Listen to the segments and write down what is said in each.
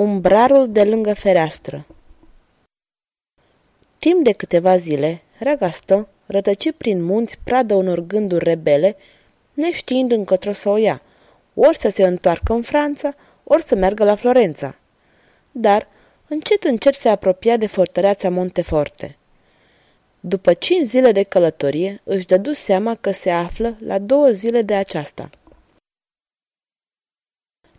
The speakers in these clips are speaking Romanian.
Umbrarul de lângă fereastră Timp de câteva zile, Ragastă rătăci prin munți pradă unor gânduri rebele, neștiind încotro să o ia, ori să se întoarcă în Franța, ori să meargă la Florența. Dar, încet încet se apropia de fortăreața Monteforte. După cinci zile de călătorie, își dădu seama că se află la două zile de aceasta –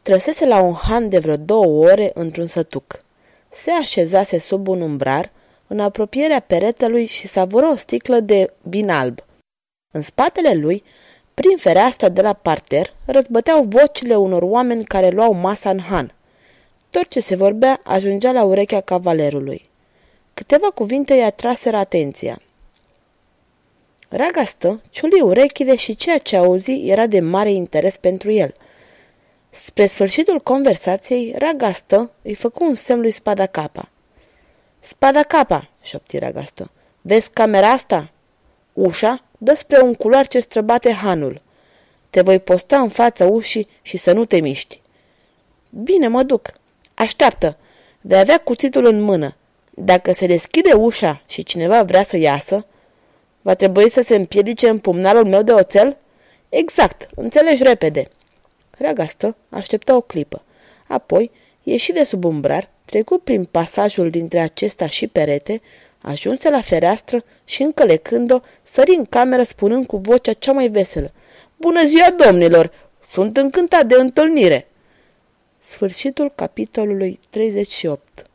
Trăsese la un han de vreo două ore într-un sătuc. Se așezase sub un umbrar, în apropierea peretelui și savură o sticlă de vin alb. În spatele lui, prin fereastra de la parter, răzbăteau vocile unor oameni care luau masa în han. Tot ce se vorbea ajungea la urechea cavalerului. Câteva cuvinte i-a atraseră atenția. Ragastă ciuli urechile și ceea ce auzi era de mare interes pentru el – Spre sfârșitul conversației, Ragastă îi făcu un semn lui Spada Capa. Spada Capa, șopti Ragastă. Vezi camera asta? Ușa dă spre un culoar ce străbate hanul. Te voi posta în fața ușii și să nu te miști. Bine, mă duc. Așteaptă. Vei avea cuțitul în mână. Dacă se deschide ușa și cineva vrea să iasă, va trebui să se împiedice în pumnalul meu de oțel? Exact, înțelegi repede. Ragastă aștepta o clipă. Apoi ieși de sub umbrar, trecu prin pasajul dintre acesta și perete, ajunse la fereastră și, încălecând-o, sări în cameră spunând cu vocea cea mai veselă. Bună ziua, domnilor! Sunt încântat de întâlnire! Sfârșitul capitolului 38